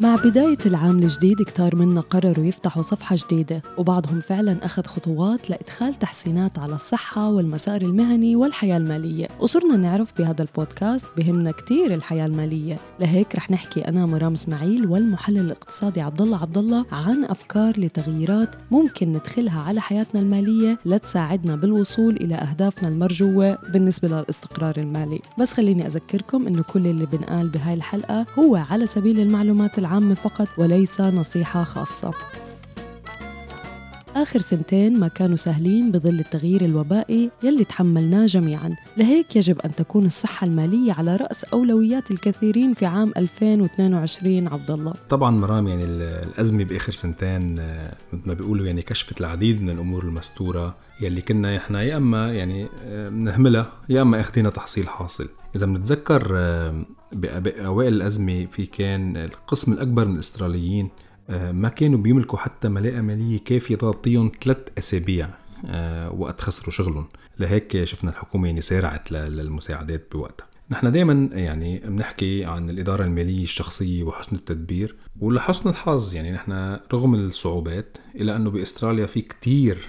مع بداية العام الجديد كتار منا قرروا يفتحوا صفحة جديدة وبعضهم فعلا أخذ خطوات لإدخال تحسينات على الصحة والمسار المهني والحياة المالية. وصرنا نعرف بهذا البودكاست بهمنا كتير الحياة المالية. لهيك رح نحكي أنا مرام إسماعيل والمحلل الاقتصادي عبد الله عبد الله عن أفكار لتغييرات ممكن ندخلها على حياتنا المالية لتساعدنا بالوصول إلى أهدافنا المرجوة بالنسبة للاستقرار المالي. بس خليني أذكركم إنه كل اللي بنقال بهاي الحلقة هو على سبيل المعلومات العامة. العامة فقط وليس نصيحة خاصة. آخر سنتين ما كانوا سهلين بظل التغيير الوبائي يلي تحملناه جميعا. لهيك يجب أن تكون الصحة المالية على رأس أولويات الكثيرين في عام 2022 عبد الله. طبعا مرام يعني الأزمة بآخر سنتين آه، مثل ما بيقولوا يعني كشفت العديد من الأمور المستورة يلي كنا إحنا يا إما يعني آه، بنهملها يا إما اخذينها تحصيل حاصل. إذا بنتذكر آه، باوائل الأزمة في كان القسم الأكبر من الأستراليين آه، ما كانوا بيملكوا حتى ملاءة مالية كافية تغطيهم ثلاث أسابيع وقت خسروا شغلهم. لهيك شفنا الحكومة يعني سارعت للمساعدات بوقتها. نحن دائما يعني بنحكي عن الإدارة المالية الشخصية وحسن التدبير ولحسن الحظ يعني نحن رغم الصعوبات إلا أنه بأستراليا في كتير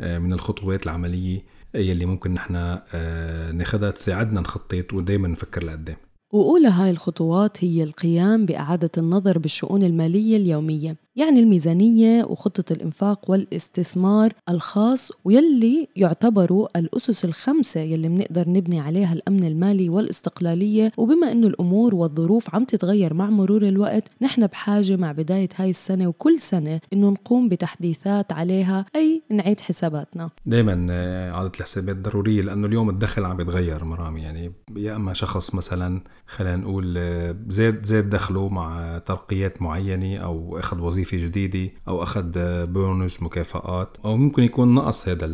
آه، من الخطوات العملية يلي ممكن نحن آه، ناخدها تساعدنا نخطط ودايما نفكر لقدام. وأولى هاي الخطوات هي القيام بإعادة النظر بالشؤون المالية اليومية يعني الميزانية وخطة الإنفاق والاستثمار الخاص ويلي يعتبروا الأسس الخمسة يلي بنقدر نبني عليها الأمن المالي والاستقلالية. وبما أنه الأمور والظروف عم تتغير مع مرور الوقت نحن بحاجة مع بداية هاي السنة وكل سنة أنه نقوم بتحديثات عليها أي نعيد حساباتنا. دايما آه، إعادة الحسابات ضرورية لأنه اليوم الدخل عم يتغير مرامي يعني يا أما شخص مثلا خلينا نقول آه، زاد زاد دخله مع ترقيات معينة أو أخذ وظيفة وظيفه جديدة أو أخذ بونus مكافآت أو ممكن يكون نقص هذا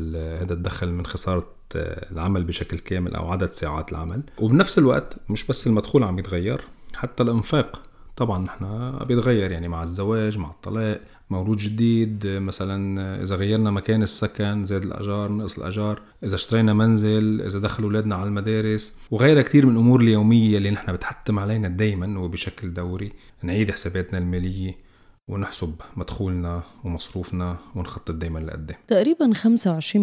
هذا الدخل من خسارة العمل بشكل كامل أو عدد ساعات العمل. وبنفس الوقت مش بس المدخول عم يتغير حتى الإنفاق طبعا نحن بيتغير يعني مع الزواج مع الطلاق مولود جديد مثلا إذا غيرنا مكان السكن زاد الأجار نقص الأجار إذا اشترينا منزل إذا دخل أولادنا على المدارس وغيرها كثير من الأمور اليومية اللي نحن بتحتم علينا دائما وبشكل دوري نعيد حساباتنا المالية. ونحسب مدخولنا ومصروفنا ونخطط دايما لقدام تقريبا 25%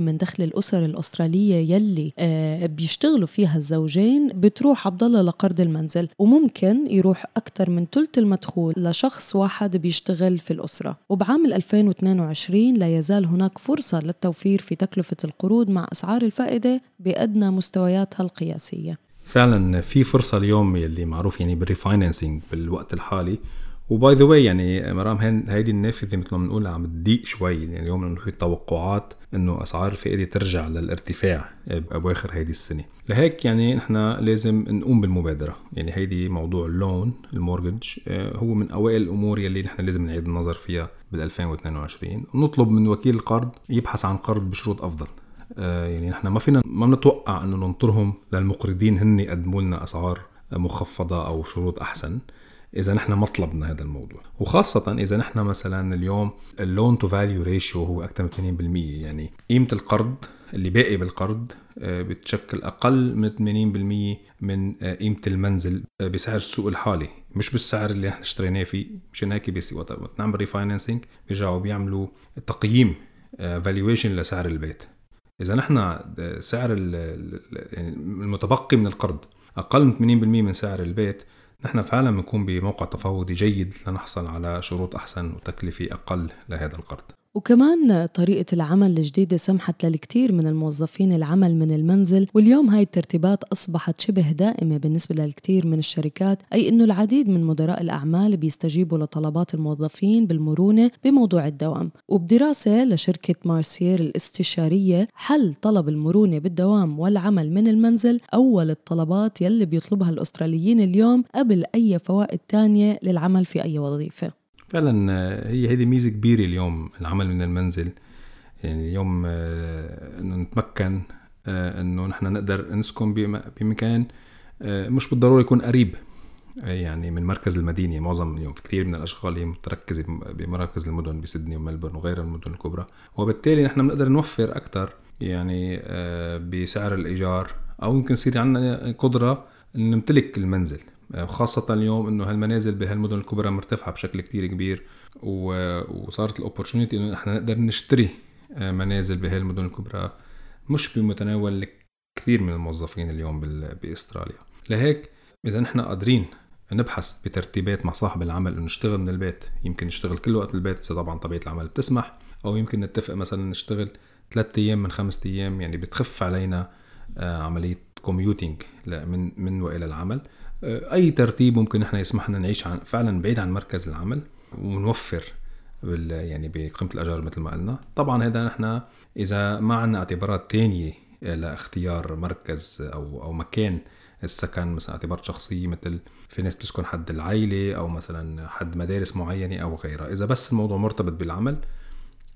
من دخل الأسر الأسترالية يلي آه بيشتغلوا فيها الزوجين بتروح عبد الله لقرض المنزل وممكن يروح أكثر من ثلث المدخول لشخص واحد بيشتغل في الأسرة. وبعام 2022 لا يزال هناك فرصة للتوفير في تكلفة القروض مع أسعار الفائدة بأدنى مستوياتها القياسية. فعلا في فرصة اليوم يلي معروف يعني بال refinancing بالوقت الحالي و by the way يعني مرام هيدي النافذة مثل ما بنقول عم تضيق شوي. يعني اليوم في توقعات إنه أسعار الفائدة ترجع للارتفاع بأواخر هيدي السنة. لهيك يعني نحن لازم نقوم بالمبادرة. يعني هيدي موضوع ال loan ال mortgage آه، هو من أوائل الأمور يلي نحن لازم نعيد النظر فيها بال 2022 ونطلب من وكيل القرض يبحث عن قرض بشروط أفضل. آه، يعني نحن ما فينا ما بنتوقع إنه ننطرهم للمقرضين هن يقدموا لنا أسعار مخفضة أو شروط أحسن. إذا نحن ما طلبنا هذا الموضوع. وخاصة إذا نحن مثلا اليوم ال loan to value ratio هو أكثر من 80% يعني قيمة القرض اللي باقي بالقرض آه، بتشكل أقل من 80% من آه، قيمة المنزل آه، بسعر السوق الحالي. مش بالسعر اللي إحنا اشتريناه فيه مشان هيك بس وقت نعمل refinancing بيرجعوا بيعملوا تقييم valuation لسعر البيت. إذا نحن سعر يعني المتبقي من القرض أقل من 80% من سعر البيت نحن فعلا بنكون بموقع تفاوضي جيد لنحصل على شروط أحسن وتكلفة أقل لهذا القرض. وكمان طريقة العمل الجديدة سمحت للكثير من الموظفين العمل من المنزل واليوم هاي الترتيبات أصبحت شبه دائمة بالنسبة للكثير من الشركات أي أنه العديد من مدراء الأعمال بيستجيبوا لطلبات الموظفين بالمرونة بموضوع الدوام. وبدراسة لشركة ميرسر الاستشارية حل طلب المرونة بالدوام والعمل من المنزل أول الطلبات يلي بيطلبها الأستراليين اليوم قبل أي فوائد تانية للعمل في أي وظيفة. فعلا آه، هي هذه ميزة كبيرة اليوم العمل من المنزل. يعني اليوم آه، إنه نتمكن آه، إنه نحن نقدر نسكن بمكان مش بالضرورة يكون قريب يعني من مركز المدينة. معظم اليوم في كثير من الأشغال هي متركزة بمراكز المدن بسدني وملبورن وغيرها المدن الكبرى. وبالتالي نحن بنقدر نوفر أكثر يعني بسعر الإيجار أو يمكن يصير عندنا قدرة نمتلك المنزل. خاصة اليوم إنه هالمنازل بهالمدن الكبرى مرتفعة بشكل كتير كبير وصارت الاوبورتونيتي إنه إحنا نقدر نشتري آه، منازل بهالمدن الكبرى مش بمتناول كثير من الموظفين اليوم بأستراليا. لهيك إذا نحن قادرين نبحث بترتيبات مع صاحب العمل إنه نشتغل من البيت يمكن نشتغل كل وقت بالبيت إذا طبعا طبيعة العمل بتسمح أو يمكن نتفق مثلا نشتغل ثلاثة أيام من خمسة أيام يعني بتخف علينا آه، عملية كوميوتينج من من وإلى العمل. آه، أي ترتيب ممكن نحن يسمح لنا نعيش عن فعلا بعيد عن مركز العمل ونوفر بال يعني بقيمة الأجار مثل ما قلنا. طبعا هذا نحن إذا ما عندنا اعتبارات تانية لاختيار مركز أو أو مكان السكن مثلا اعتبارات شخصيه مثل في ناس بتسكن حد العائله أو مثلا حد مدارس معينة أو غيرها. إذا بس الموضوع مرتبط بالعمل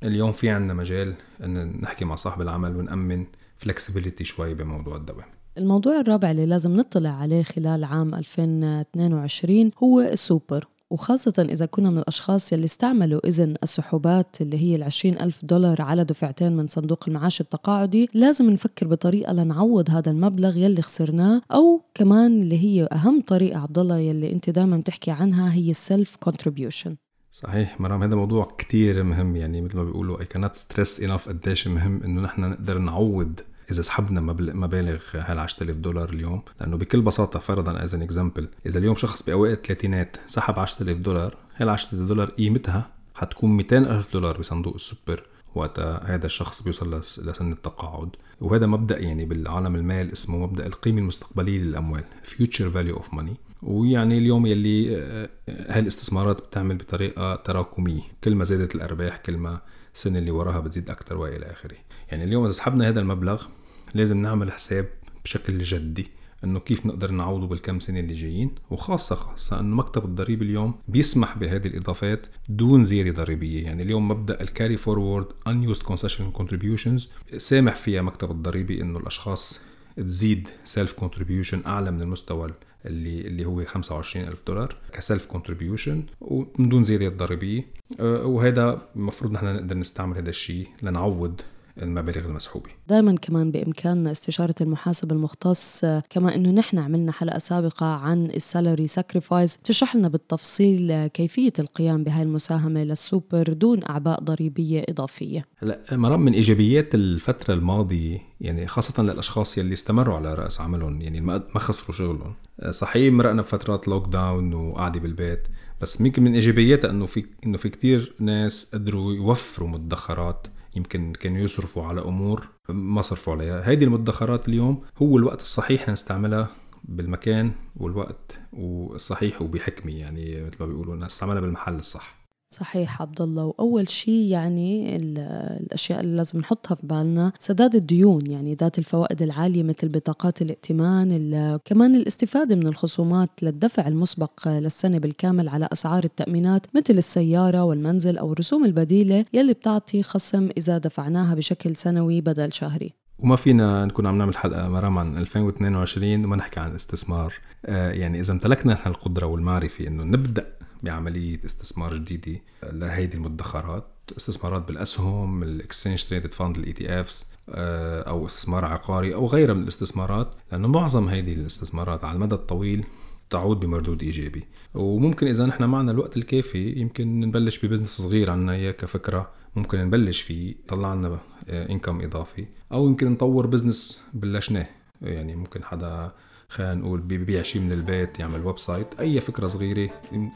اليوم في عندنا مجال إن نحكي مع صاحب العمل ونأمن flexibility شوي بموضوع الدوام. الموضوع الرابع اللي لازم نطلع عليه خلال عام 2022 هو السوبر وخاصة إذا كنا من الأشخاص يلي استعملوا إذن السحوبات اللي هي العشرين ألف دولار على دفعتين من صندوق المعاش التقاعدي لازم نفكر بطريقة لنعوض هذا المبلغ يلي خسرناه أو كمان اللي هي أهم طريقة عبد الله يلي أنت دائما بتحكي عنها هي ال self contribution صحيح مرام هذا موضوع كتير مهم يعني مثل ما بيقولوا I cannot stress enough قديش مهم إنه نحن نقدر نعوض إذا سحبنا مبالغ هال 10000 دولار اليوم؟ لأنه بكل بساطة فرضا as an example إذا اليوم شخص باوائل الثلاثينات سحب 10000 دولار هال 10000 دولار قيمتها حتكون 200000 دولار بصندوق السوبر وقتها هذا الشخص بيوصل لسن التقاعد؟ وهذا مبدأ يعني بالعالم المال اسمه مبدأ القيمة المستقبلية للأموال future value of money. ويعني اليوم يلي آه، هالإستثمارات بتعمل بطريقة تراكمية كل ما زادت الأرباح كل ما السنة اللي وراها بتزيد أكثر وإلى آخره. يعني اليوم إذا سحبنا هذا المبلغ لازم نعمل حساب بشكل جدي إنه كيف نقدر نعوضه بالكم سنة اللي جايين وخاصة خاصة إنه مكتب الضريبه اليوم بيسمح بهذه الإضافات دون زيادة ضريبية. يعني اليوم مبدأ الكاري فورورد unused concession contributions سامح فيها مكتب الضريبه إنه الأشخاص تزيد self contribution أعلى من المستوى اللي اللي هو 25 ألف دولار ك self contribution ومن دون زيادة ضريبية. أه، وهذا المفروض نحن نقدر نستعمل هذا الشيء لنعوض المبالغ المسحوبة. دائما كمان بامكاننا استشارة المحاسب المختص كما إنه نحن عملنا حلقة سابقة عن ال salary sacrifice تشرح لنا بالتفصيل كيفية القيام بهاي المساهمة للسوبر دون أعباء ضريبية إضافية. هلأ مرام من إيجابيات الفترة الماضية يعني خاصة للأشخاص يلي استمروا على رأس عملهم يعني ما خسروا شغلهم. صحيح مرقنا بفترات لوك داون وقعده بالبيت بس يمكن من إيجابياتها إنه في إنه في كثير ناس قدروا يوفروا مدخرات يمكن كانوا يصرفوا على أمور ما صرفوا عليها. هيدي المدخرات اليوم هو الوقت الصحيح نستعملها بالمكان والوقت والصحيح وبحكمة يعني مثل ما بيقولوا نستعملها بالمحل الصح. صحيح عبد الله. وأول شيء يعني الأشياء اللي لازم نحطها في بالنا سداد الديون يعني ذات الفوائد العالية مثل بطاقات الائتمان كمان الاستفادة من الخصومات للدفع المسبق للسنة بالكامل على أسعار التأمينات مثل السيارة والمنزل أو الرسوم البديلة يلي بتعطي خصم إذا دفعناها بشكل سنوي بدل شهري. وما فينا نكون عم نعمل حلقة مرام عن 2022 وما نحكي عن استثمار آه يعني إذا امتلكنا القدرة والمعرفة إنه نبدأ بعملية استثمار جديدة لهيدي المدخرات استثمارات بالأسهم ال exchange traded fund ال ETFs أو استثمار عقاري أو غيرها من الاستثمارات لأنه معظم هيدي الاستثمارات على المدى الطويل تعود بمردود إيجابي. وممكن إذا نحن معنا الوقت الكافي يمكن نبلش ب business صغير عنا إياه كفكرة ممكن نبلش فيه يطلع لنا income إضافي أو يمكن نطور business بلشناه. يعني ممكن حدا خلينا نقول ببيع شيء من البيت يعمل website. أي فكرة صغيرة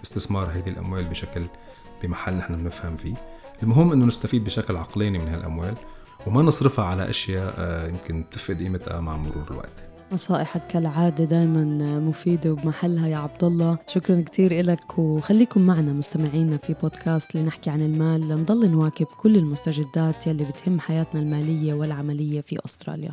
استثمار هذه الأموال بشكل بمحل نحن بنفهم فيه. المهم إنه نستفيد بشكل عقلاني من هالأموال وما نصرفها على أشياء آه، يمكن تفقد قيمتها مع مرور الوقت. نصائحك كالعادة دائما مفيدة وبمحلها يا عبد الله. شكرا كثير لك وخليكم معنا مستمعينا في بودكاست لنحكي عن المال. لنضل نواكب كل المستجدات يلي بتهم حياتنا المالية والعملية في أستراليا.